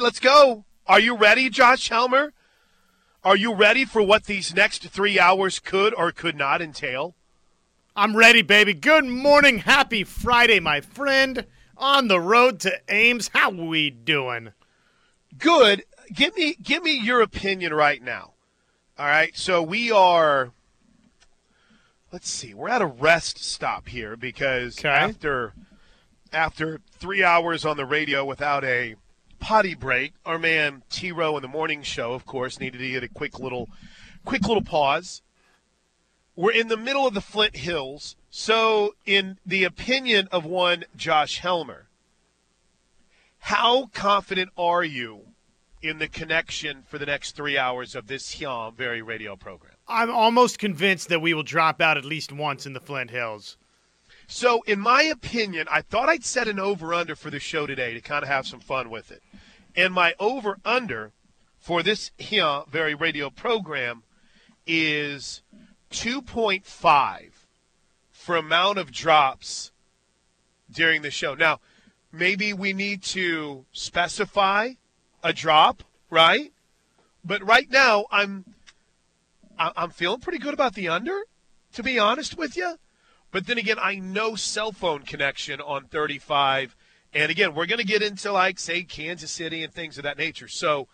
right, let's go. Are you ready, Josh Helmer? Are you ready for what these next three hours could or could not entail? I'm ready, baby. Good morning. Happy Friday, my friend. On the road to Ames. How we doing? Good. Give me give me your opinion right now. All right. So we are let's see. We're at a rest stop here because Okay. after after 3 hours on the radio without a potty break, our man T Row in the morning show, of course, needed to get a quick little quick little pause. We're in the middle of the Flint Hills. So, in the opinion of one Josh Helmer, how confident are you in the connection for the next three hours of this Hyam Very radio program? I'm almost convinced that we will drop out at least once in the Flint Hills. So, in my opinion, I thought I'd set an over under for the show today to kind of have some fun with it. And my over under for this here Very radio program is 2.5 for amount of drops during the show. Now, maybe we need to specify a drop, right? But right now, I'm I'm feeling pretty good about the under, to be honest with you. But then again, I know cell phone connection on 35, and again, we're going to get into like say Kansas City and things of that nature. So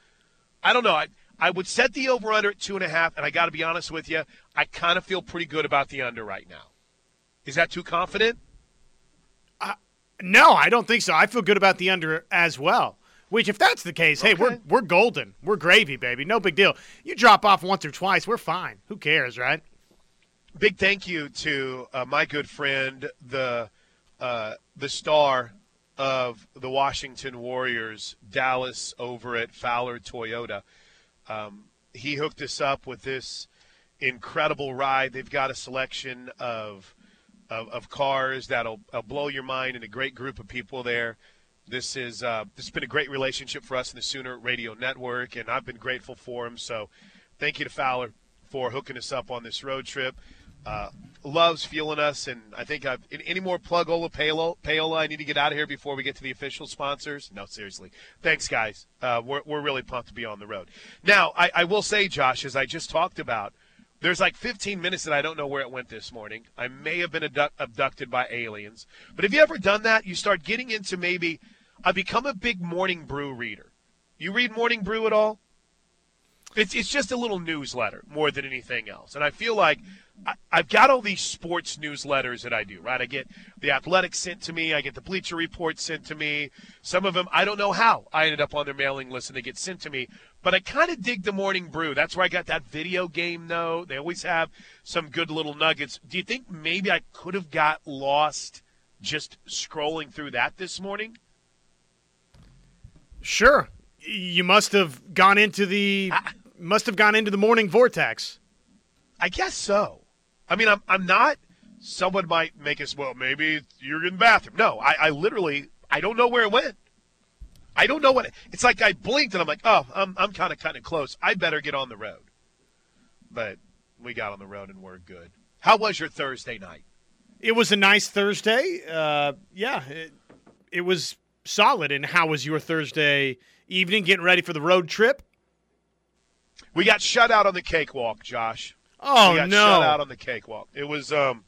I don't know. I I would set the over under at two and a half, and I got to be honest with you, I kind of feel pretty good about the under right now. Is that too confident? No, I don't think so. I feel good about the under as well. Which, if that's the case, hey, we're we're golden. We're gravy, baby. No big deal. You drop off once or twice, we're fine. Who cares, right? big thank you to uh, my good friend, the uh, the star of the Washington Warriors, Dallas, over at Fowler Toyota. Um, he hooked us up with this incredible ride. They've got a selection of of, of cars that'll uh, blow your mind, and a great group of people there. This is uh, this has been a great relationship for us in the Sooner Radio Network, and I've been grateful for him. So, thank you to Fowler for hooking us up on this road trip. Uh, loves fueling us, and I think I've any- more plug Ola Paola, Paola. I need to get out of here before we get to the official sponsors. No, seriously, thanks guys. Uh, we're we're really pumped to be on the road. Now, I, I will say, Josh, as I just talked about, there's like 15 minutes that I don't know where it went this morning. I may have been abduct- abducted by aliens. But have you ever done that? You start getting into maybe. I become a big Morning Brew reader. You read Morning Brew at all? It's it's just a little newsletter more than anything else, and I feel like I, I've got all these sports newsletters that I do. Right, I get the Athletics sent to me, I get the Bleacher Report sent to me. Some of them I don't know how I ended up on their mailing list and they get sent to me, but I kind of dig the Morning Brew. That's where I got that video game note. They always have some good little nuggets. Do you think maybe I could have got lost just scrolling through that this morning? Sure. You must have gone into the must have gone into the morning vortex. I guess so. I mean, I'm I'm not. Someone might make us well. Maybe you're in the bathroom. No, I, I literally I don't know where it went. I don't know what. It, It's like I blinked and I'm like, oh, I'm I'm kind of cutting it close. I better get on the road. But we got on the road and we're good. How was your Thursday night? It was a nice Thursday. Uh, yeah, it, it was solid. And how was your Thursday evening? Getting ready for the road trip? We got shut out on the cakewalk, Josh. Oh we got no! shut out on the cakewalk. It was um,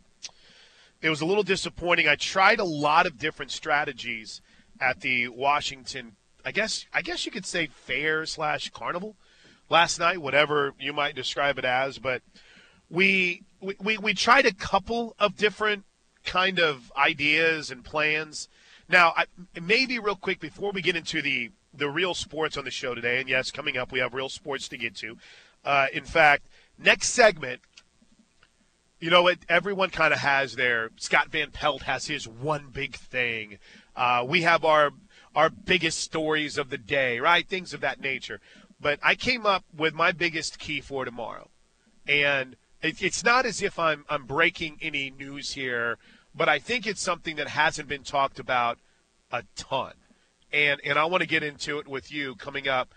it was a little disappointing. I tried a lot of different strategies at the Washington. I guess I guess you could say fair slash carnival last night, whatever you might describe it as. But we we we, we tried a couple of different kind of ideas and plans. Now, I, maybe real quick before we get into the the real sports on the show today, and yes, coming up we have real sports to get to. Uh, in fact, next segment, you know what? Everyone kind of has their. Scott Van Pelt has his one big thing. Uh, we have our our biggest stories of the day, right? Things of that nature. But I came up with my biggest key for tomorrow, and it, it's not as if I'm I'm breaking any news here, but I think it's something that hasn't been talked about a ton, and and I want to get into it with you coming up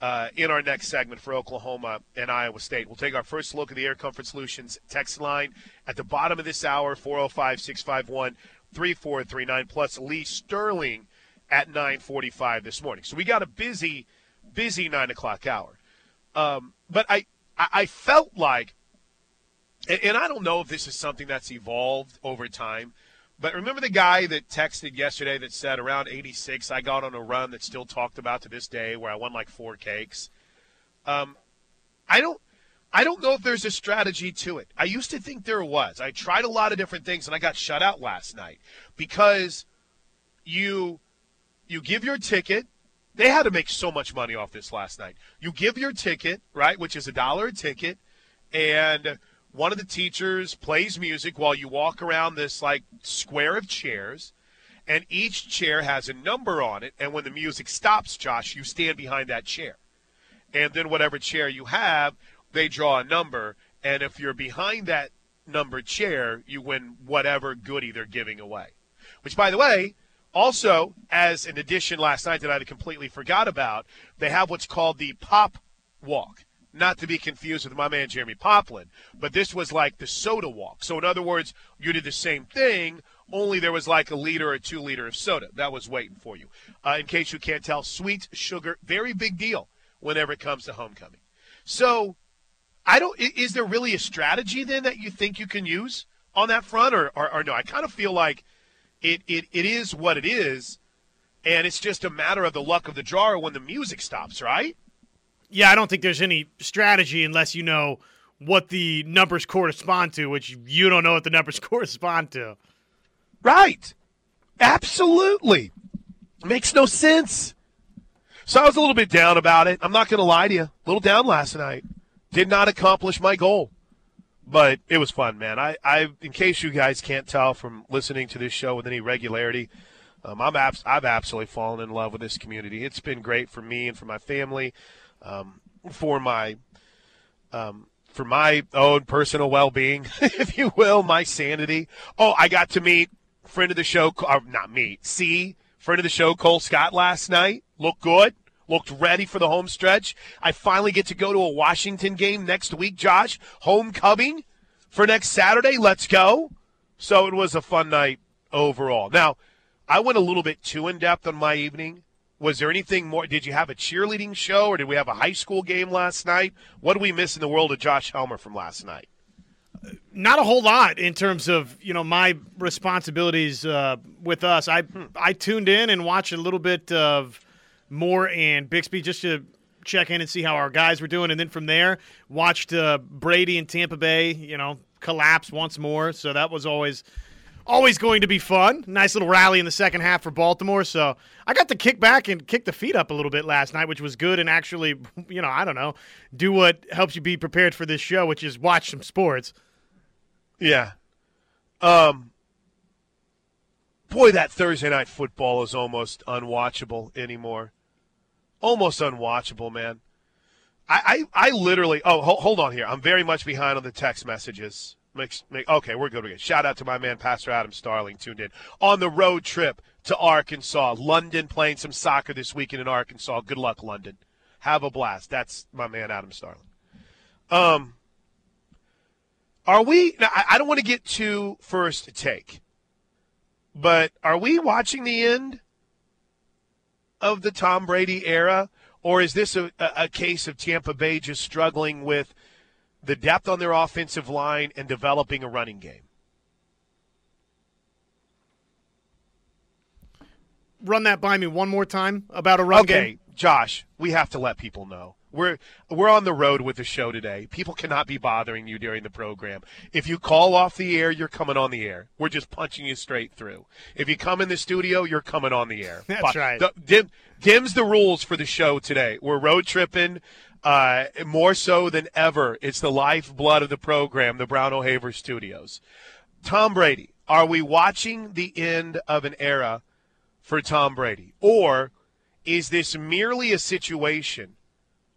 uh, in our next segment for Oklahoma and Iowa State. We'll take our first look at the Air Comfort Solutions text line at the bottom of this hour, 405 651 3439. Plus, Lee Sterling at 9:45 this morning. So we got a busy, busy nine o'clock hour. Um, but I, I, felt like, and I don't know if this is something that's evolved over time. But remember the guy that texted yesterday that said around 86 I got on a run that's still talked about to this day where I won like four cakes. Um, I don't I don't know if there's a strategy to it. I used to think there was. I tried a lot of different things and I got shut out last night because you you give your ticket. They had to make so much money off this last night. You give your ticket, right, which is a dollar a ticket, and one of the teachers plays music while you walk around this like square of chairs and each chair has a number on it and when the music stops josh you stand behind that chair. And then whatever chair you have they draw a number and if you're behind that numbered chair you win whatever goodie they're giving away. Which by the way also as an addition last night that i completely forgot about they have what's called the pop walk not to be confused with my man Jeremy Poplin, but this was like the soda walk. So in other words, you did the same thing, only there was like a liter or two liter of soda that was waiting for you. Uh, in case you can't tell, sweet sugar, very big deal whenever it comes to homecoming. So I don't. Is there really a strategy then that you think you can use on that front, or, or, or no? I kind of feel like it, it it is what it is, and it's just a matter of the luck of the draw when the music stops, right? Yeah, I don't think there's any strategy unless you know what the numbers correspond to, which you don't know what the numbers correspond to. Right. Absolutely. Makes no sense. So I was a little bit down about it. I'm not going to lie to you. A little down last night. Did not accomplish my goal. But it was fun, man. I, I in case you guys can't tell from listening to this show with any regularity, um, I'm abs- I've absolutely fallen in love with this community. It's been great for me and for my family um, for my um, for my own personal well-being, if you will, my sanity. Oh, I got to meet friend of the show, uh, not me, see friend of the show, Cole Scott last night. Looked good. Looked ready for the home stretch. I finally get to go to a Washington game next week, Josh. Homecoming for next Saturday. Let's go. So it was a fun night overall. Now, I went a little bit too in depth on my evening was there anything more? Did you have a cheerleading show, or did we have a high school game last night? What do we miss in the world of Josh Helmer from last night? Not a whole lot in terms of you know my responsibilities uh, with us. I hmm. I tuned in and watched a little bit of Moore and Bixby just to check in and see how our guys were doing, and then from there watched uh, Brady and Tampa Bay. You know collapse once more, so that was always always going to be fun. Nice little rally in the second half for Baltimore. So I got to kick back and kick the feet up a little bit last night, which was good. And actually, you know, I don't know, do what helps you be prepared for this show, which is watch some sports. Yeah. Um. Boy, that Thursday night football is almost unwatchable anymore. Almost unwatchable, man. I, I, I literally. Oh, hold, hold on here. I'm very much behind on the text messages. Makes, make, okay, we're good. We're. Shout out to my man, Pastor Adam Starling, tuned in on the road trip to Arkansas. London playing some soccer this weekend in Arkansas. Good luck, London. Have a blast. That's my man, Adam Starling. Um, are we? Now, I don't want to get too first take, but are we watching the end of the Tom Brady era, or is this a, a case of Tampa Bay just struggling with – the depth on their offensive line, and developing a running game. Run that by me one more time about a run okay, game. Okay, Josh, we have to let people know. We're we're on the road with the show today. People cannot be bothering you during the program. If you call off the air, you're coming on the air. We're just punching you straight through. If you come in the studio, you're coming on the air. That's but right. The, dim, dim's the rules for the show today. We're road tripping. Uh, more so than ever, it's the lifeblood of the program, the Brown O'Haver Studios. Tom Brady, are we watching the end of an era for Tom Brady? Or is this merely a situation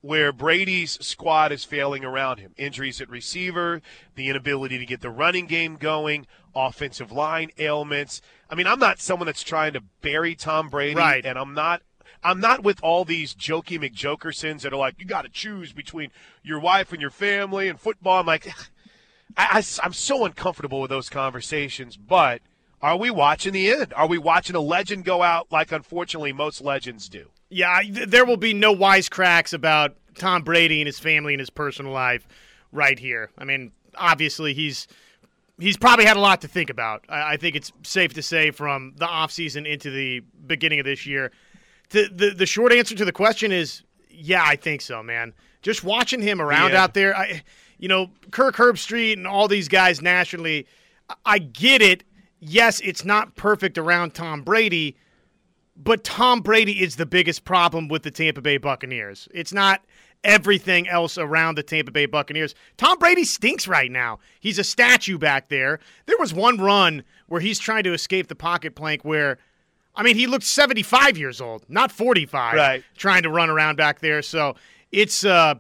where Brady's squad is failing around him? Injuries at receiver, the inability to get the running game going, offensive line ailments. I mean, I'm not someone that's trying to bury Tom Brady, right. and I'm not I'm not with all these jokey McJokersons that are like, you got to choose between your wife and your family and football. I'm like, I, I, I'm so uncomfortable with those conversations. But Are we watching the end? Are we watching a legend go out like unfortunately most legends do? Yeah, there will be no wisecracks about Tom Brady and his family and his personal life right here. I mean, obviously he's he's probably had a lot to think about. I, I think it's safe to say from the offseason into the beginning of this year. The, the the short answer to the question is yeah, I think so, man. Just watching him around Yeah. out there, I you know, Kirk Herbstreit and all these guys nationally, I- I get it. Yes, it's not perfect around Tom Brady, but Tom Brady is the biggest problem with the Tampa Bay Buccaneers. It's not everything else around the Tampa Bay Buccaneers. Tom Brady stinks right now. He's a statue back there. There was one run where he's trying to escape the pocket plank where I mean, he looked 75 years old, not 45, Right. trying to run around back there. So, it's uh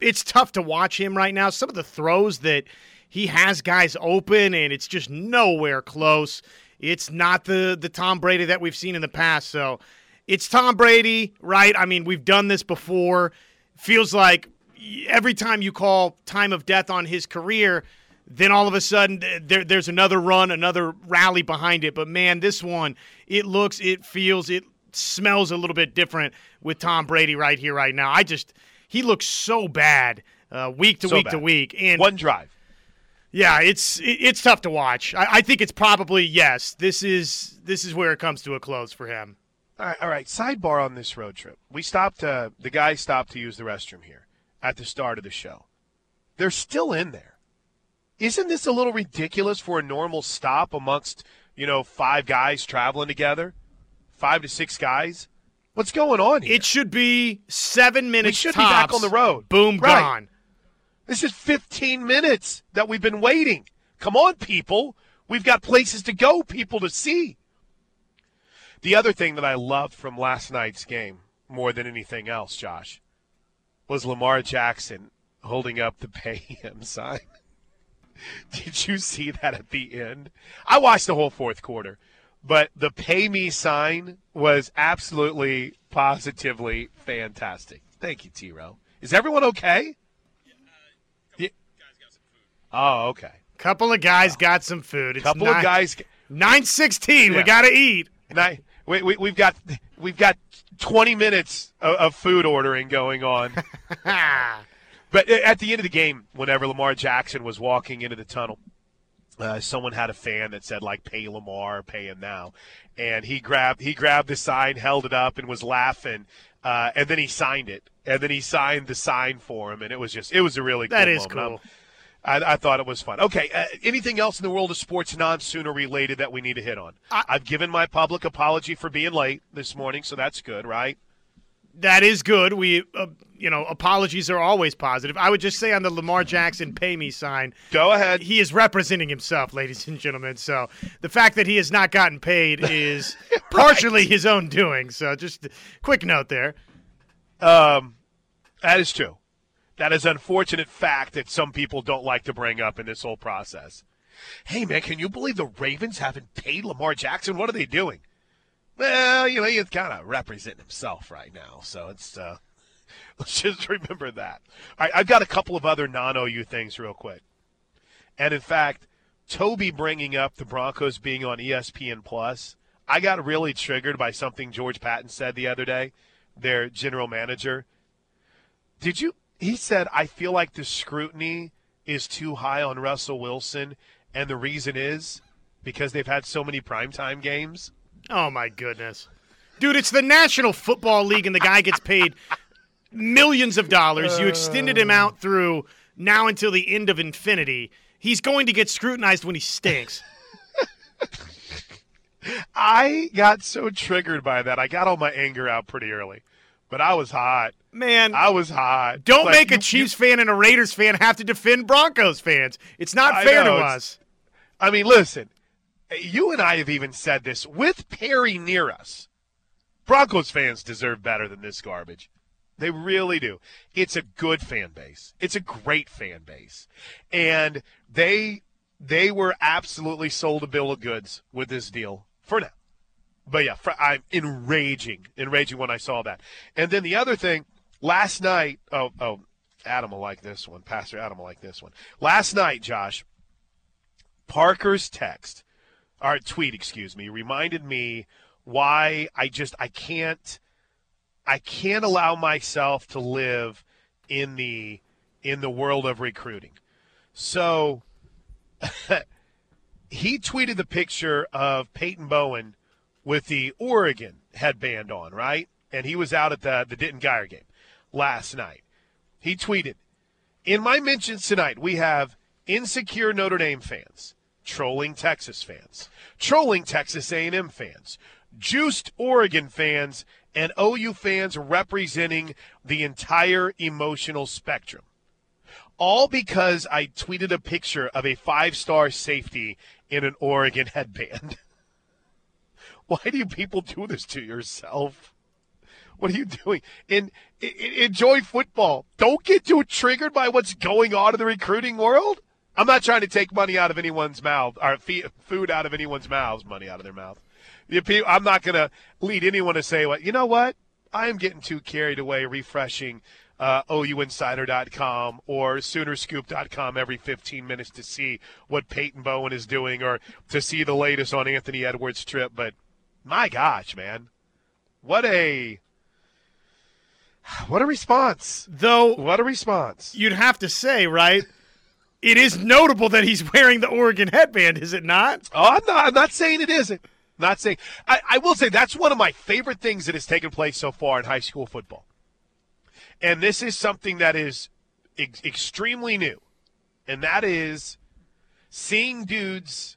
it's tough to watch him right now. Some of the throws that he has guys open and it's just nowhere close. It's not the the Tom Brady that we've seen in the past. So it's Tom Brady, right? I mean, we've done this before. Feels like every time you call time of death on his career, then all of a sudden there, there's another run, another rally behind it. But man, this one, it looks, it feels, it smells a little bit different with Tom Brady right here, right now. I just, he looks so bad uh, week to So week to week. And One drive. yeah, it's it's tough to watch. I, I think it's probably yes. This is this is where it comes to a close for him. All right, all right. Sidebar on this road trip. We stopped. Uh, the guy stopped to use the restroom here at the start of the show. They're still in there. Isn't this a little ridiculous for a normal stop amongst you know five guys traveling together, five to six guys? What's going on here? It should be seven minutes. We should be back on the road. Boom, Right. gone. This is 15 minutes that we've been waiting. Come on, people. We've got places to go, people to see. The other thing that I loved from last night's game, more than anything else, Josh, was Lamar Jackson holding up the pay him sign. Did you see that at the end? I watched the whole fourth quarter, but the pay me sign was absolutely, positively fantastic. Thank you, T Row. Is everyone okay? Yeah. Oh, okay. Couple of guys got some food. It's couple nine, of guys. Nine sixteen. We gotta eat. And I, we, we, we've got we've got 20 minutes of, of food ordering going on. But at the end of the game, whenever Lamar Jackson was walking into the tunnel, uh, someone had a fan that said like "Pay Lamar, pay him now," and he grabbed he grabbed the sign, held it up, and was laughing. Uh, and then he signed it, and then he signed the sign for him, and it was just it was a really That cool is moment. cool. I, I thought it was fun. Okay, uh, anything else in the world of sports non-Sooner related that we need to hit on? I- I've given my public apology for being late this morning, so that's good, right? That is good. We, uh, you know, apologies are always positive. I would just say on the Lamar Jackson "Pay Me" sign, Go ahead. he is representing himself, ladies and gentlemen. So the fact that he has not gotten paid is partially his own doing. So just a quick note there. Um, that is true. That is an unfortunate fact that some people don't like to bring up in this whole process. Hey man, can you believe the Ravens haven't paid Lamar Jackson? What are they doing? Well, you know, he's kind of representing himself right now, so it's uh, let's just remember that. All right, I've got a couple of other non-OU things real quick, and in fact, Toby bringing up the Broncos being on ESPN Plus, I got really triggered by something George Paton said the other day, their general manager. Did you? He said, I feel like the scrutiny is too high on Russell Wilson, and the reason is because they've had so many primetime games. Oh my goodness, dude! It's the National Football League, and the guy gets paid millions of dollars. You extended him out through now until the end of infinity. He's going to get scrutinized when he stinks. I got so triggered by that. I got all my anger out pretty early, but I was hot. Man, I was hot. don't Like, make a you- Chiefs fan and a Raiders fan have to defend Broncos fans. It's not I fair know, to us. I mean, listen, you and I have even said this with Perry near us. Broncos fans deserve better than this garbage. They really do. It's a good fan base. It's a great fan base. And they they were absolutely sold a bill of goods with this deal for now. But yeah, fr- I'm enraging, enraging when I saw that. And then the other thing, last night, oh, oh, Adam will like this one. Pastor Adam will like this one. Last night, Josh, Parker's text. Or tweet, excuse me, reminded me why I just I can't I can't allow myself to live in the in the world of recruiting. So he tweeted the picture of Peyton Bowen with the Oregon headband on, right? And he was out at the the Denton Guyer game last night. He tweeted, "In my mentions tonight, we have insecure Notre Dame fans, trolling Texas fans, trolling Texas A&M fans, juiced Oregon fans, and OU fans representing the entire emotional spectrum. All because I tweeted a picture of a five star safety in an Oregon headband. Why do you people do this to yourself? What are you doing? In, in, enjoy football. Don't get too triggered by what's going on in the recruiting world. I'm not trying to take money out of anyone's mouth or food out of anyone's mouths, money out of their mouth. I'm not going to lead anyone to say, "What well, you know what? I am getting too carried away refreshing uh, OUinsider.com or Soonerscoop.com every 15 minutes to see what Peyton Bowen is doing or to see the latest on Anthony Edwards' trip. But my gosh, man, what a what a response! Though, what a response! You'd have to say, right? It is notable that he's wearing the Oregon headband, is it not? Oh, I'm not. I'm not saying it isn't. Not saying. I, I will say that's one of my favorite things that has taken place so far in high school football. And this is something that is ex- extremely new, and that is seeing dudes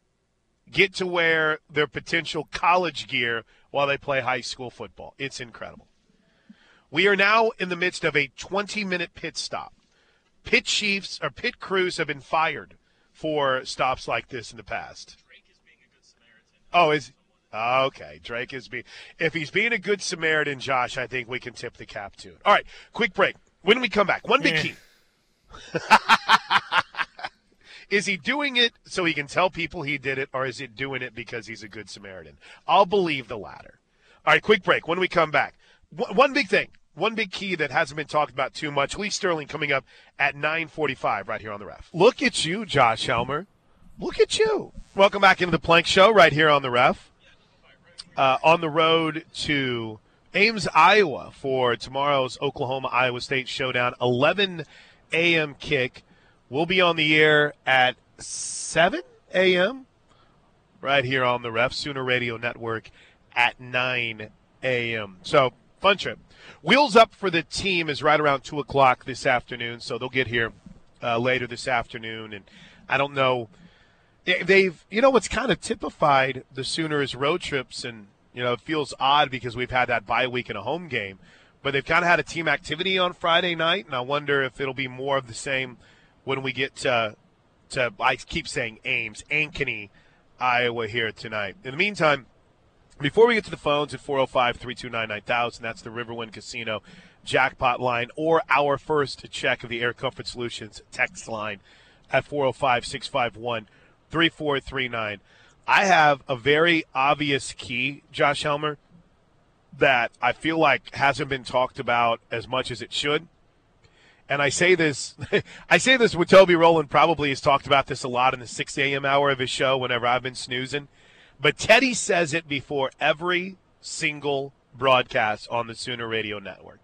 get to wear their potential college gear while they play high school football. It's incredible. We are now in the midst of a 20 minute pit stop. Pit chiefs or pit crews have been fired for stops like this in the past. Oh, is Okay, Drake is being. If he's being a good Samaritan, Josh, I think we can tip the cap to it. All right, quick break. When we come back, one big key. is he doing it so he can tell people he did it, or is he doing it because he's a good Samaritan? I'll believe the latter. All right, quick break. When we come back, one big thing, one big key that hasn't been talked about too much. Lee Sterling coming up at 9:45 right here on the ref. Look at you, Josh Helmer. Look at you. Welcome back into the Plank Show right here on the ref uh, on the road to Ames, Iowa for tomorrow's Oklahoma Iowa State showdown. 11 a.m. kick. We'll be on the air at 7 a.m. right here on the Ref Sooner Radio Network at 9 a.m. So, fun trip. Wheels up for the team is right around 2 o'clock this afternoon, so they'll get here uh, later this afternoon. And I don't know – they've you know what's kind of typified the Sooners road trips and you know it feels odd because we've had that bye week and a home game, but they've kind of had a team activity on Friday night, and I wonder if it'll be more of the same when we get to to I keep saying Ames, Ankeny, Iowa here tonight. In the meantime. Before we get to the phones at 405 329 9000, that's the Riverwind Casino jackpot line, or our first check of the Air Comfort Solutions text line at 405 651 3439. I have a very obvious key, Josh Helmer, that I feel like hasn't been talked about as much as it should. And I say this, I say this with Toby Rowland. Probably has talked about this a lot in the 6 a.m. hour of his show. Whenever I've been snoozing, but Teddy says it before every single broadcast on the Sooner Radio Network,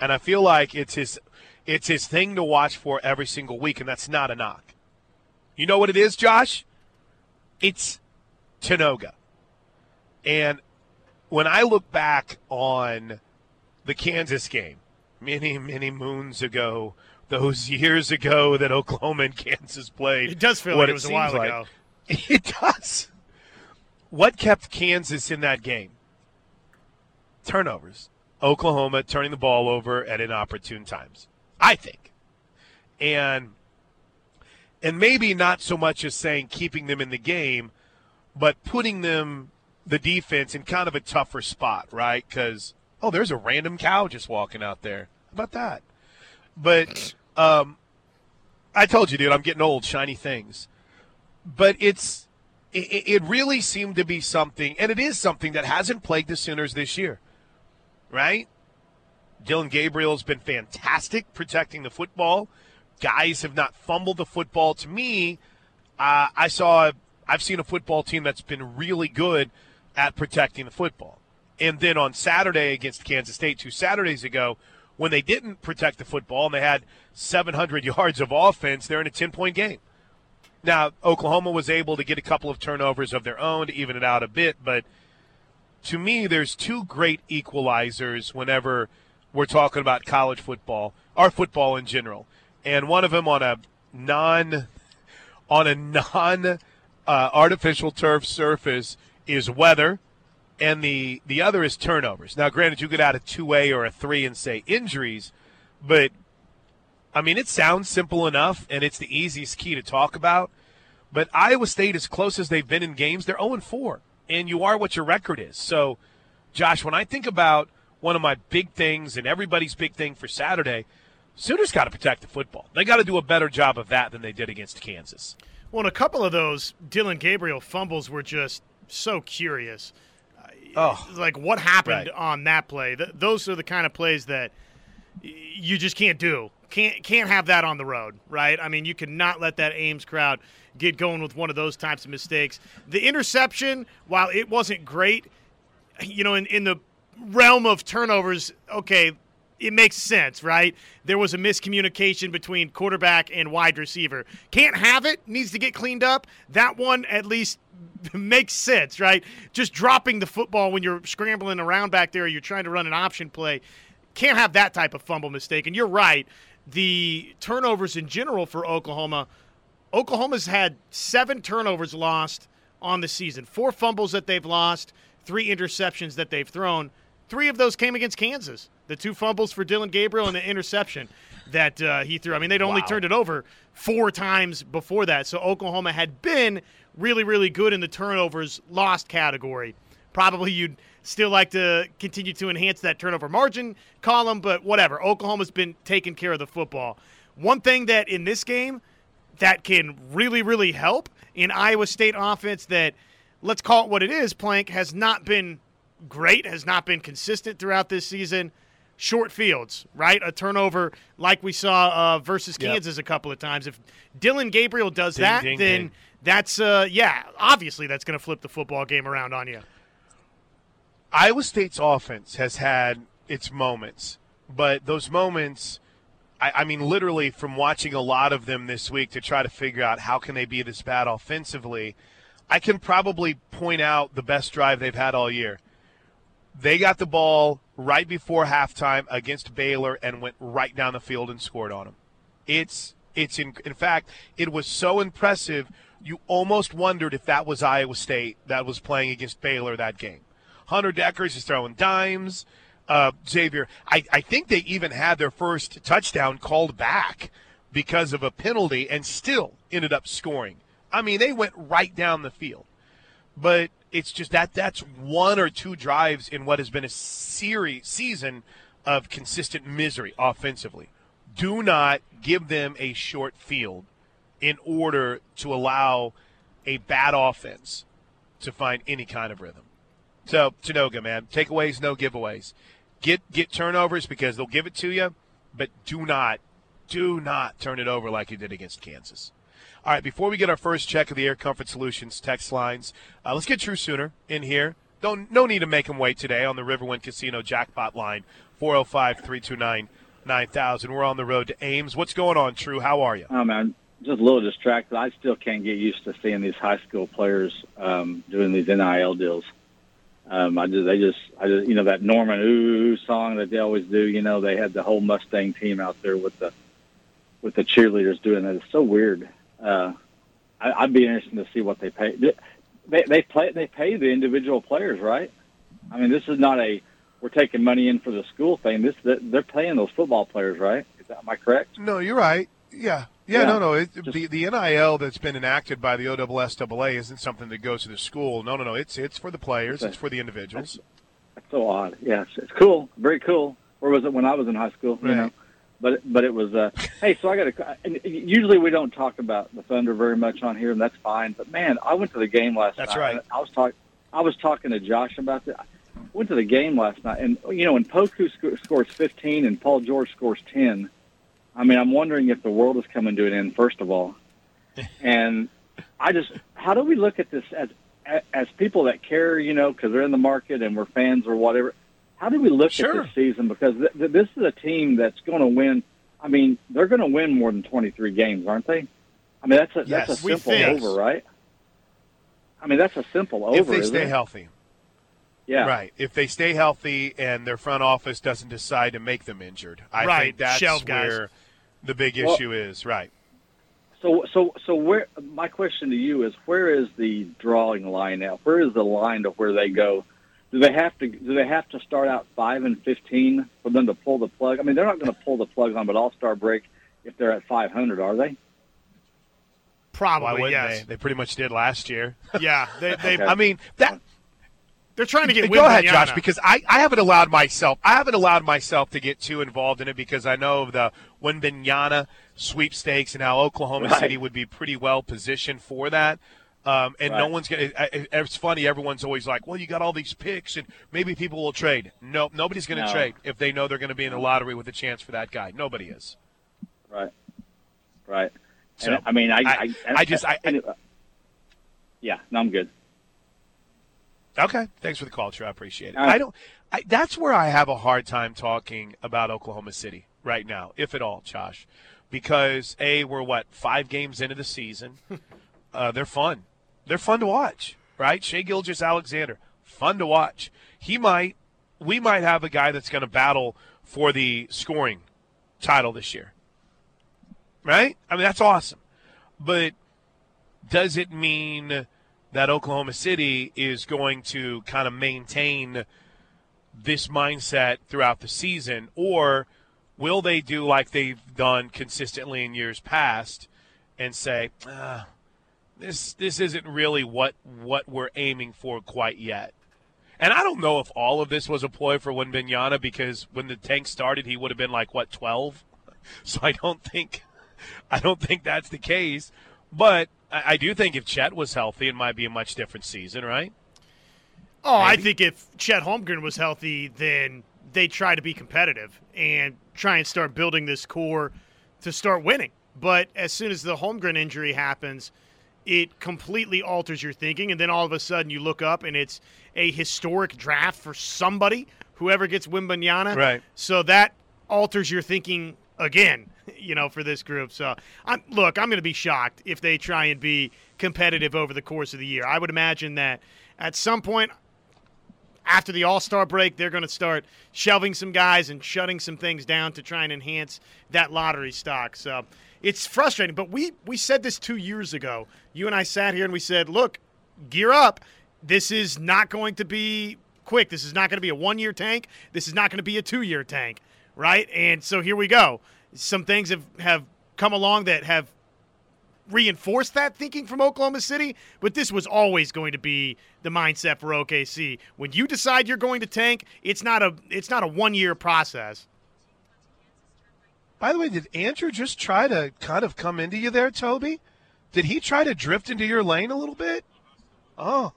and I feel like it's his, it's his thing to watch for every single week, and that's not a knock. You know what it is, Josh? It's Tanoga. And when I look back on the Kansas game, many, many moons ago, those years ago that Oklahoma and Kansas played. It does feel like it was a while like. ago. It does. What kept Kansas in that game? Turnovers. Oklahoma turning the ball over at inopportune times, I think. And and maybe not so much as saying keeping them in the game, but putting them the defense in kind of a tougher spot, right? Because oh, there's a random cow just walking out there. How about that? But um, I told you, dude, I'm getting old. Shiny things, but it's it, it really seemed to be something, and it is something that hasn't plagued the Sooners this year, right? Dillon Gabriel's been fantastic protecting the football guys have not fumbled the football. To me, uh, I saw I've seen a football team that's been really good at protecting the football. And then on Saturday against Kansas State, two Saturdays ago, when they didn't protect the football and they had 700 yards of offense, they're in a 10 point game. Now, Oklahoma was able to get a couple of turnovers of their own to even it out a bit, but to me, there's two great equalizers whenever we're talking about college football, or football in general. And one of them on a non on a non uh, artificial turf surface is weather, and the the other is turnovers. Now, granted, you could add a two A or a three and say injuries, but I mean, it sounds simple enough, and it's the easiest key to talk about. But Iowa State, as close as they've been in games, they're 0 4, and you are what your record is. So, Josh, when I think about one of my big things and everybody's big thing for Saturday, Sooners got to protect the football. They got to do a better job of that than they did against Kansas. Well, and a couple of those Dillon Gabriel fumbles were just so curious. Oh, like what happened right. on that play? Th- those are the kind of plays that you just can't do. Can't can't have that on the road, right? I mean, you cannot let that Ames crowd get going with one of those types of mistakes. The interception, while it wasn't great, you know, in, in the realm of turnovers, okay, it makes sense, right? There was a miscommunication between quarterback and wide receiver. Can't have it, needs to get cleaned up. That one at least makes sense, right? Just dropping the football when you're scrambling around back there, you're trying to run an option play. Can't have that type of fumble mistake. And you're right. The turnovers in general for Oklahoma, Oklahoma's had seven turnovers lost on the season, four fumbles that they've lost, three interceptions that they've thrown. Three of those came against Kansas. The two fumbles for Dillon Gabriel and the interception that uh, he threw. I mean, they'd only wow. turned it over four times before that. So Oklahoma had been really, really good in the turnovers lost category. Probably you'd still like to continue to enhance that turnover margin column, but whatever. Oklahoma's been taking care of the football. One thing that in this game that can really, really help in Iowa State offense that let's call it what it is, Plank has not been great, has not been consistent throughout this season. Short fields, right? A turnover like we saw uh, versus Kansas yep. a couple of times. If Dillon Gabriel does ding, that, ding, then ding. that's uh, yeah, obviously that's going to flip the football game around on you. Iowa State's offense has had its moments, but those moments. I, I mean, literally, from watching a lot of them this week to try to figure out how can they be this bad offensively, I can probably point out the best drive they've had all year. They got the ball right before halftime against Baylor and went right down the field and scored on them. It's it's in, in fact it was so impressive you almost wondered if that was Iowa State that was playing against Baylor that game. Hunter Dekkers is throwing dimes. Uh, Xavier, I, I think they even had their first touchdown called back because of a penalty and still ended up scoring. I mean, they went right down the field. But it's just that that's one or two drives in what has been a series season of consistent misery offensively. Do not give them a short field in order to allow a bad offense to find any kind of rhythm. So Tanoga, man, takeaways, no giveaways. Get get turnovers because they'll give it to you, but do not, do not turn it over like you did against Kansas. All right, before we get our first check of the Air Comfort Solutions text lines, uh, let's get True Sooner in here. Don't no need to make him wait today on the Riverwind Casino jackpot line 405-329-9000. We're on the road to Ames. What's going on, True? How are you? Oh man, just a little distracted. I still can't get used to seeing these high school players um, doing these NIL deals. Um, I just, they just, I just, you know, that Norman Ooh song that they always do. You know, they had the whole Mustang team out there with the, with the cheerleaders doing that. It's so weird uh, I, would be interested to see what they pay. They they play they pay the individual players, right? I mean, this is not a we're taking money in for the school thing. This they're paying those football players, right? Is that, am I correct? No, you're right. Yeah. Yeah, yeah, no, no. It, Just, the the NIL that's been enacted by the OSSAA isn't something that goes to the school. No, no, no. It's it's for the players. It's, for the individuals. That's, that's so odd. Yes, it's cool. Very cool. Where was it when I was in high school? Right. You know, but but it was uh, hey. So I got to. And usually we don't talk about the Thunder very much on here, and that's fine. But man, I went to the game last that's night. That's right. I was talking. I was talking to Josh about that. I went to the game last night, and you know when Poku sc- scores 15 and Paul George scores 10, I mean I'm wondering if the world is coming to an end. First of all, and I just, how do we look at this as as people that care, you know, because they're in the market and we're fans or whatever? How do we look Sure. at this season? Because th- th- this is a team that's going to win. I mean, they're going to win more than twenty three games, aren't they? I mean, that's a Yes. that's a simple think. over, right? I mean, that's a simple over. if they stay it? healthy. yeah, Right. If they stay healthy and their front office doesn't decide to make them injured, I Right. think that's Shelve guys. Where the big Well- issue is. Right. So, so, so, where? My question to you is, where is the drawing line now? Where is the line to where they go? Do they have to? Do they have to start out five and fifteen for them to pull the plug? I mean, they're not going to pull the plug on but All Star break if they're at five hundred, are they? Probably yes. they? They pretty much did last year. Yeah, they, they Okay. I mean, that they're trying to get. Go ahead, Josh, because I, I haven't allowed myself I haven't allowed myself to get too involved in it because I know of the Wembanyama sweepstakes and how Oklahoma Right. City would be pretty well positioned for that. Um, and no one's gonna. I- I- It's funny. Everyone's always like, "Well, you got all these picks, and maybe people will trade." No, nobody's going to No. trade if they know they're going to be in the lottery with a chance for that guy. Nobody is. Right, right. So, and, I mean, I, I- I, I just- I- anyway. yeah, no, I'm good. Okay, thanks for the call, Trey. I appreciate it. All right. I don't. I, that's where I have a hard time talking about Oklahoma City right now, if at all, Josh, because a we're what five games into the season. uh, they're fun. They're fun to watch, right? Shai Gilgeous-Alexander, fun to watch. He might, we might have a guy that's going to battle for the scoring title this year, right? I mean, that's awesome, but does it mean that Oklahoma City is going to kind of maintain this mindset throughout the season, or will they do like they've done consistently in years past and say, ah, "This this isn't really what what we're aiming for quite yet"? And I don't know if all of this was a ploy for Wembanyama because when the tank started, he would have been like what twelve. So I don't think I don't think that's the case. But I, I do think if Chet was healthy, it might be a much different season, right? Oh, I think if Chet Holmgren was healthy, then they try to be competitive and try and start building this core to start winning. But as soon as the Holmgren injury happens, it completely alters your thinking, and then all of a sudden you look up and it's a historic draft for somebody, whoever gets Wembanyama. Right. So that alters your thinking again, you know, for this group. So I'm look, I'm going to be shocked if they try and be competitive over the course of the year. I would imagine that at some point after the All Star break, they're going to start shelving some guys and shutting some things down to try and enhance that lottery stock. So it's frustrating. But we we said this two years ago. You and I sat here and we said, look, gear up. This is not going to be quick. This is not going to be a one year tank. This is not going to be a two year tank, right? And so here we go. Some things have have come along that have reinforced that thinking from Oklahoma City, but this was always going to be the mindset for OKC. When you decide you're going to tank, it's not a it's not a one year process. By the way, did Andrew just try to kind of come into you there, Toby? Did he try to drift into your lane a little bit? Oh,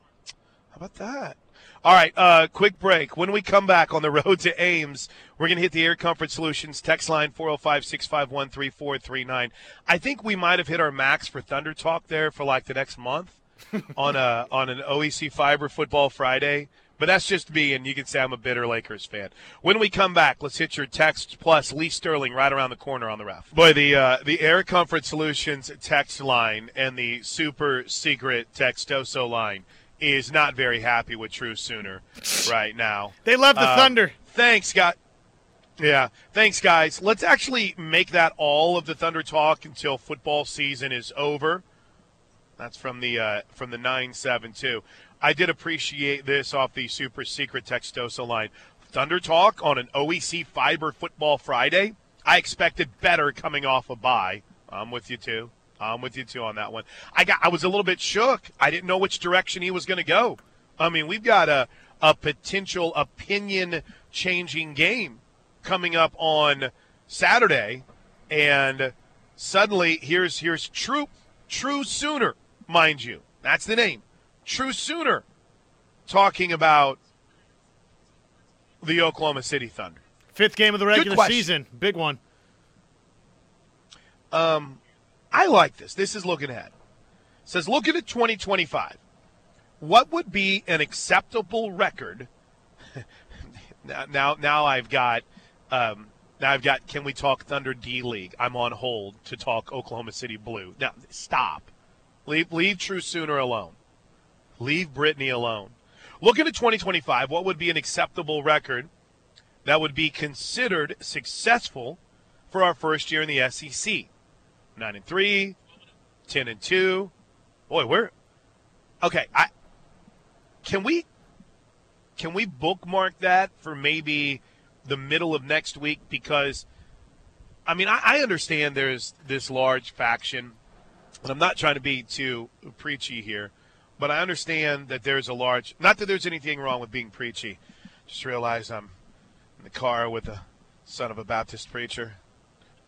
how about that? All right, uh, quick break. When we come back on the road to Ames, we're going to hit the Air Comfort Solutions text line 405 651 3439. I think we might have hit our max for Thunder Talk there for like the next month on a on an OEC Fiber Football Friday. But that's just me, and you can say I'm a bitter Lakers fan. When we come back, let's hit your text plus Lee Sterling right around the corner on the ref. Boy, the uh, the Air Comfort Solutions text line and the super secret Textoso line is not very happy with True Sooner right now. They love the Uh, Thunder. Thanks, Scott. Yeah, thanks, guys. Let's actually make that all of the Thunder talk until football season is over. That's from the uh, from the nine seven two. I did appreciate this off the super secret Textosa line. Thunder talk on an OEC Fiber Football Friday. I expected better coming off a bye. I'm with you too. I'm with you too on that one. I got. I was a little bit shook. I didn't know which direction he was going to go. I mean, we've got a a potential opinion changing game coming up on Saturday, and suddenly here's here's True True Sooner, mind you. That's the name. True Sooner talking about the Oklahoma City Thunder. Fifth game of the regular season, big one. Um, I like this. This is looking ahead. says, looking at 2025, what would be an acceptable record? now, now, now I've got, um, now I've got. Can we talk Thunder D League? I'm on hold to talk Oklahoma City Blue. Now, stop. Leave, leave True Sooner alone. Leave Brittany alone. Looking at 2025, what would be an acceptable record that would be considered successful for our first year in the SEC? Nine and three, 10 and two. Boy, we're okay. I can we can we bookmark that for maybe the middle of next week because I mean I, I understand there's this large faction and I'm not trying to be too preachy here, but I understand that there's a large not that there's anything wrong with being preachy. Just realize I'm in the car with a son of a Baptist preacher.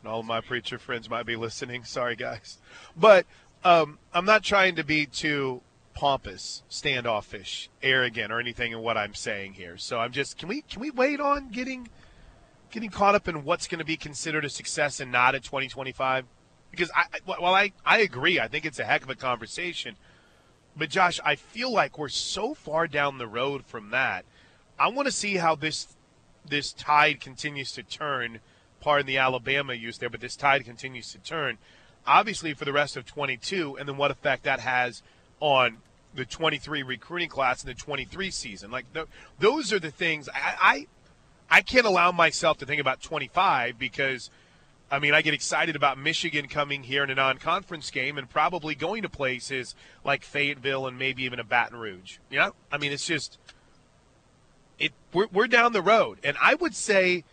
And all of my preacher friends might be listening. Sorry guys. But um, I'm not trying to be too pompous, standoffish, arrogant, or anything in what I'm saying here. So I'm just can we can we wait on getting getting caught up in what's going to be considered a success and not at 2025? Because I well I I agree. I think it's a heck of a conversation. But Josh, I feel like we're so far down the road from that. I want to see how this this tide continues to turn. Pardon the Alabama use there, but this tide continues to turn obviously for the rest of 22, and then what effect that has on the 23 recruiting class and the 23 season. Like those are the things I, I I can't allow myself to think about 25 because I mean I get excited about Michigan coming here in a non-conference game and probably going to places like Fayetteville and maybe even a Baton Rouge. You know, I mean it's just it we're, we're down the road, and I would say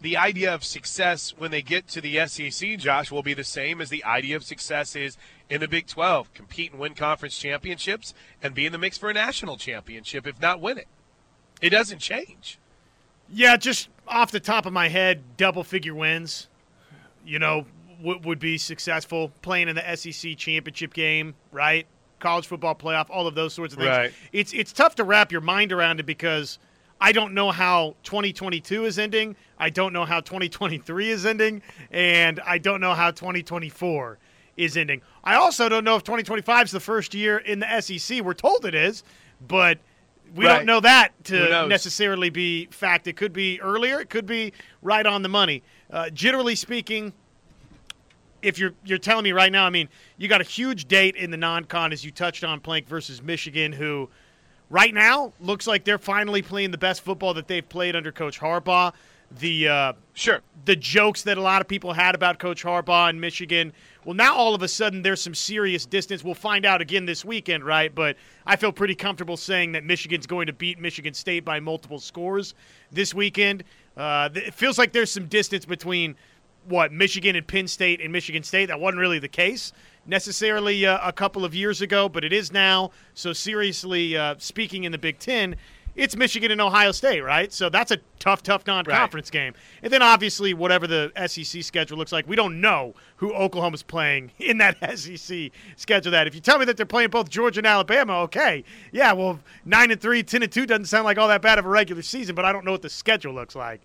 the idea of success when they get to the SEC, Josh, will be the same as the idea of success is in the Big 12 compete and win conference championships and be in the mix for a national championship, if not win it. It doesn't change. Yeah, just off the top of my head, double figure wins, you know, w- would be successful playing in the SEC championship game, right? College football playoff, all of those sorts of things. Right. It's it's tough to wrap your mind around it because I don't know how 2022 is ending. I don't know how 2023 is ending, and I don't know how 2024 is ending. I also don't know if 2025 is the first year in the SEC. We're told it is, but we Right. don't know that to necessarily be fact. It could be earlier. It could be right on the money. Uh, generally speaking, if you're you're telling me right now, I mean, you got a huge date in the non-con as you touched on Plank versus Michigan, who right now looks like they're finally playing the best football that they've played under Coach Harbaugh. The uh, Sure. the jokes that a lot of people had about Coach Harbaugh in Michigan. Well, now all of a sudden there's some serious distance. We'll find out again this weekend, right? But I feel pretty comfortable saying that Michigan's going to beat Michigan State by multiple scores this weekend. Uh, it feels like there's some distance between what Michigan and Penn State and Michigan State. That wasn't really the case necessarily uh, a couple of years ago, but it is now. So seriously uh, speaking, in the Big Ten, it's Michigan and Ohio State, right? So that's a tough, tough non-conference game. And then obviously, whatever the SEC schedule looks like, we don't know who Oklahoma's playing in that SEC schedule. That if you tell me that they're playing both Georgia and Alabama, okay, yeah, well, nine and three, 10 and two doesn't sound like all that bad of a regular season, but I don't know what the schedule looks like.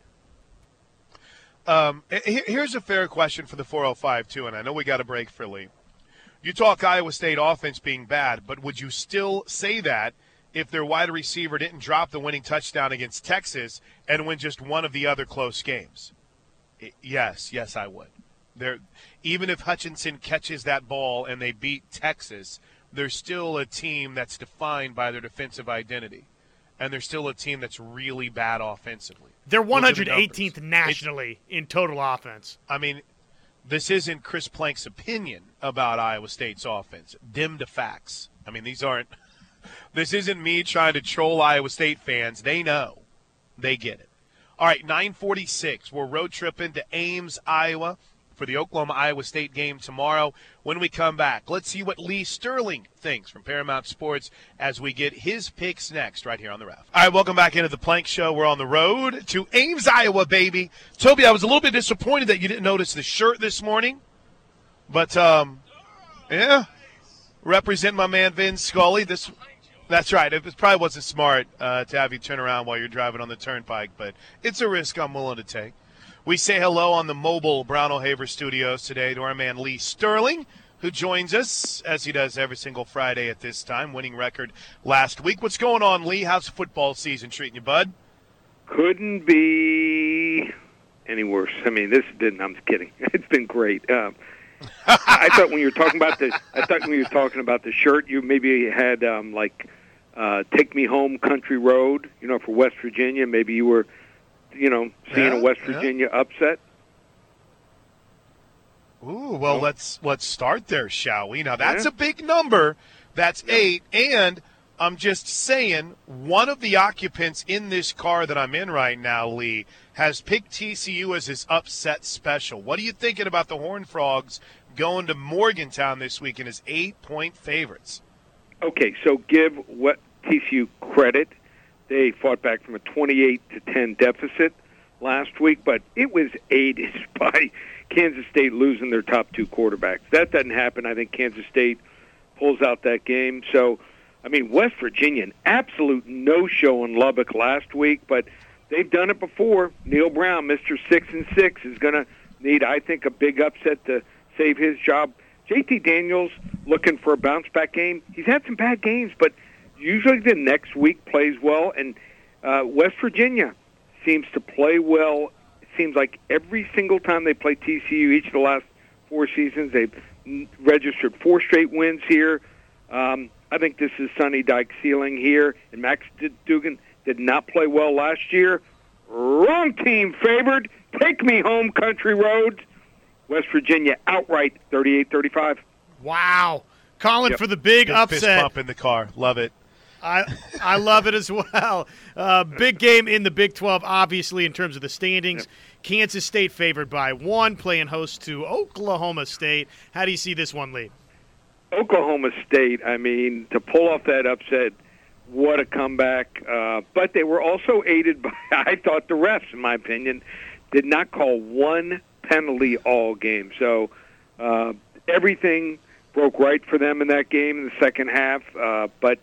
Um, here's a fair question for the 405 too, and I know we got a break for Lee. You talk Iowa State offense being bad, but would you still say that if their wide receiver didn't drop the winning touchdown against Texas and win just one of the other close games? Yes, yes, I would. There, even if Hutchinson catches that ball and they beat Texas, they're still a team that's defined by their defensive identity, and they're still a team that's really bad offensively. They're Those are the 118th numbers. nationally in total offense. I mean, this isn't Chris Plank's opinion about Iowa State's offense. Dim to facts. I mean, these aren't. This isn't me trying to troll Iowa State fans. They know. They get it. All right, 946. We're road tripping to Ames, Iowa for the Oklahoma Iowa State game tomorrow. When we come back, let's see what Lee Sterling thinks from Paramount Sports as we get his picks next, right here on the ref. All right, welcome back into the Plank Show. We're on the road to Ames, Iowa, baby. Toby, I was a little bit disappointed that you didn't notice the shirt this morning, but um, yeah, represent my man Vin Scully. This. That's right. It probably wasn't smart uh, to have you turn around while you're driving on the turnpike, but it's a risk I'm willing to take. We say hello on the mobile Brown O'Haver studios today to our man Lee Sterling, who joins us as he does every single Friday at this time. Winning record last week. What's going on, Lee? How's football season treating you, bud? Couldn't be any worse. I mean, this didn't. I'm just kidding. It's been great. Um, I thought when you were talking about the, I thought when you were talking about the shirt, you maybe had um, like uh, "Take Me Home, Country Road." You know, for West Virginia. Maybe you were, you know, seeing Yeah, a West yeah. Virginia upset. Ooh, well, let's let's start there, shall we? Now that's Yeah. a big number. That's eight, and I'm just saying one of the occupants in this car that I'm in right now, Lee, has picked TCU as his upset special. What are you thinking about the Horned Frogs going to Morgantown this week weekend as eight point favorites? Okay, so give what TCU credit. They fought back from a 28 to 10 deficit last week, but it was aided by Kansas State losing their top two quarterbacks. That doesn't happen. I think Kansas State pulls out that game. So, I mean, West Virginia, an absolute no-show in Lubbock last week, but they've done it before. Neal Brown, Mr. Six and Six, is going to need, I think, a big upset to save his job. JT Daniels looking for a bounce back game. He's had some bad games, but usually the next week plays well. And uh, West Virginia seems to play well. It seems like every single time they play TCU, each of the last four seasons, they've registered four straight wins here. Um, I think this is Sonny Dykes ceiling here, and Max Duggan did not play well last year. Wrong team favored. Take me home, country roads. West Virginia outright 38-35. Wow. Calling Yep. for the big Good fist upset. bump in the car. Love it. I I love it as well. Uh, big game in the Big 12, obviously, in terms of the standings. Kansas State favored by one, playing host to Oklahoma State. How do you see this one, Lee? Oklahoma State, I mean, to pull off that upset, what a comeback. Uh, but they were also aided by, I thought, the refs, in my opinion, did not call one penalty all game. So uh, everything broke right for them in that game in the second half. Uh, but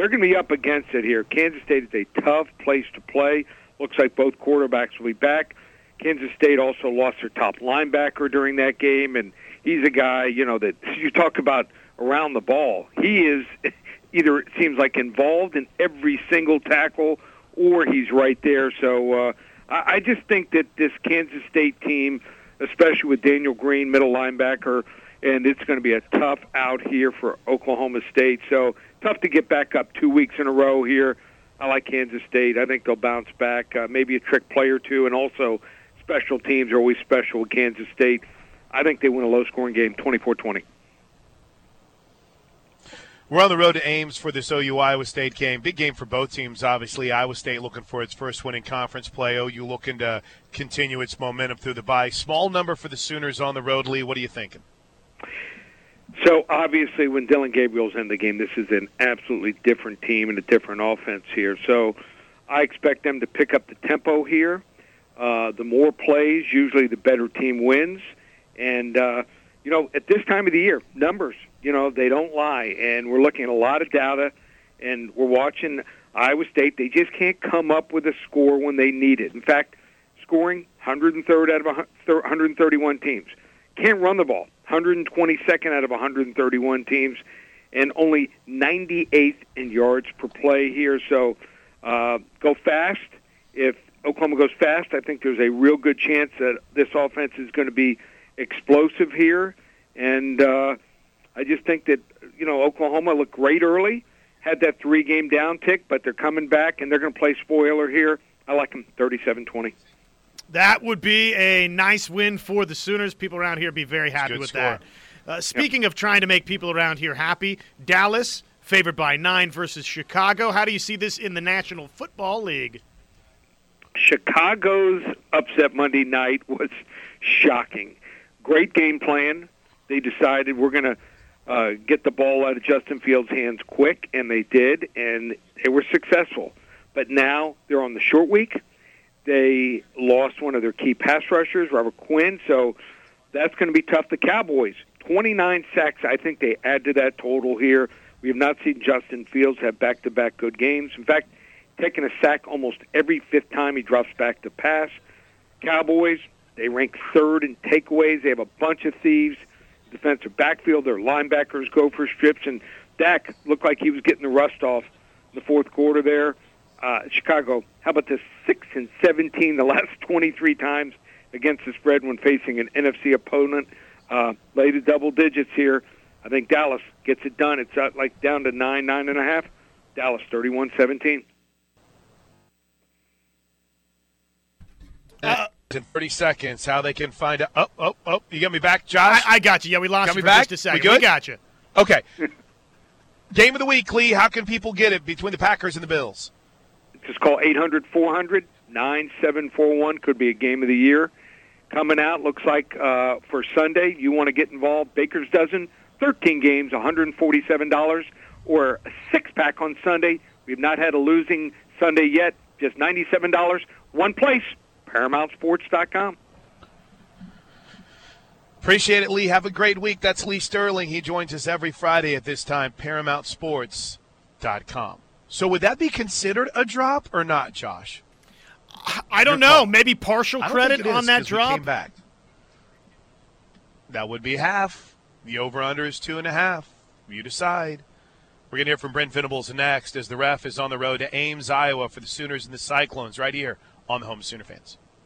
they're going to be up against it here. Kansas State is a tough place to play. Looks like both quarterbacks will be back. Kansas State also lost their top linebacker during that game, and he's a guy, you know, that you talk about around the ball. He is either it seems like involved in every single tackle, or he's right there. So uh, I, I just think that this Kansas State team, especially with Daniel Green, middle linebacker, and it's going to be a tough out here for Oklahoma State. So tough to get back up two weeks in a row here. I like Kansas State. I think they'll bounce back. Uh, maybe a trick play or two, and also special teams are always special with Kansas State. I think they win a low-scoring game, 24-20. We're on the road to Ames for this OU Iowa State game. Big game for both teams, obviously. Iowa State looking for its first win in conference play. OU looking to continue its momentum through the bye. Small number for the Sooners on the road, Lee. What are you thinking? So obviously, when Dillon Gabriel's in the game, this is an absolutely different team and a different offense here. So I expect them to pick up the tempo here. Uh, the more plays, usually the better team wins. And uh, you know, at this time of the year, numbers, you know, they don't lie. And we're looking at a lot of data, and we're watching Iowa State. They just can't come up with a score when they need it. In fact, scoring 103rd out of a hun- 131 teams. Can't run the ball. 122nd out of 131 teams, and only 98th in yards per play here. So uh, go fast. If Oklahoma goes fast, I think there's a real good chance that this offense is going to be explosive here. And uh, I just think that you know Oklahoma looked great early, had that three-game down tick, but they're coming back and they're going to play spoiler here. I like them 37-20. That would be a nice win for the Sooners. People around here be very happy with score. that. Uh, speaking of trying to make people around here happy, Dallas favored by nine versus Chicago. How do you see this in the National Football League? Chicago's upset Monday night was shocking. Great game plan. They decided we're going to uh, get the ball out of Justin Fields' hands quick, and they did, and they were successful. But now they're on the short week. They lost one of their key pass rushers, Robert Quinn, so that's going to be tough. The Cowboys, 29 sacks. I think they add to that total here. We have not seen Justin Fields have back-to-back good games. In fact, taking a sack almost every fifth time he drops back to pass. Cowboys, they rank third in takeaways. They have a bunch of thieves. defensive backfield. Their linebackers go for strips, and Dak looked like he was getting the rust off in the fourth quarter there. Uh, Chicago, how about this? Six and seventeen the last twenty-three times against the spread when facing an NFC opponent. Uh, lay to double digits here. I think Dallas gets it done. It's uh, like down to nine, nine and a half. Dallas, thirty-one seventeen. Uh, in 30 seconds, how they can find out. Oh, oh, oh, you got me back, Josh? I, I got you. Yeah, we lost Got you me for back? just a second. We good? got you. Okay. Game of the week, Lee. How can people get it between the Packers and the Bills? Just call 800 400 9741. Could be a game of the year. Coming out, looks like uh, for Sunday, you want to get involved. Baker's Dozen, 13 games, $147, or a six pack on Sunday. We've not had a losing Sunday yet, just $97. One place, ParamountSports.com. Appreciate it, Lee. Have a great week. That's Lee Sterling. He joins us every Friday at this time, ParamountSports.com. So would that be considered a drop or not, Josh? I don't Your know. call. Maybe partial credit think it is on that drop. That would be half. The over/under is two and a half. You decide. We're going to hear from Brent Venables next as the ref is on the road to Ames, Iowa for the Sooners and the Cyclones right here on the Home Sooner Fans.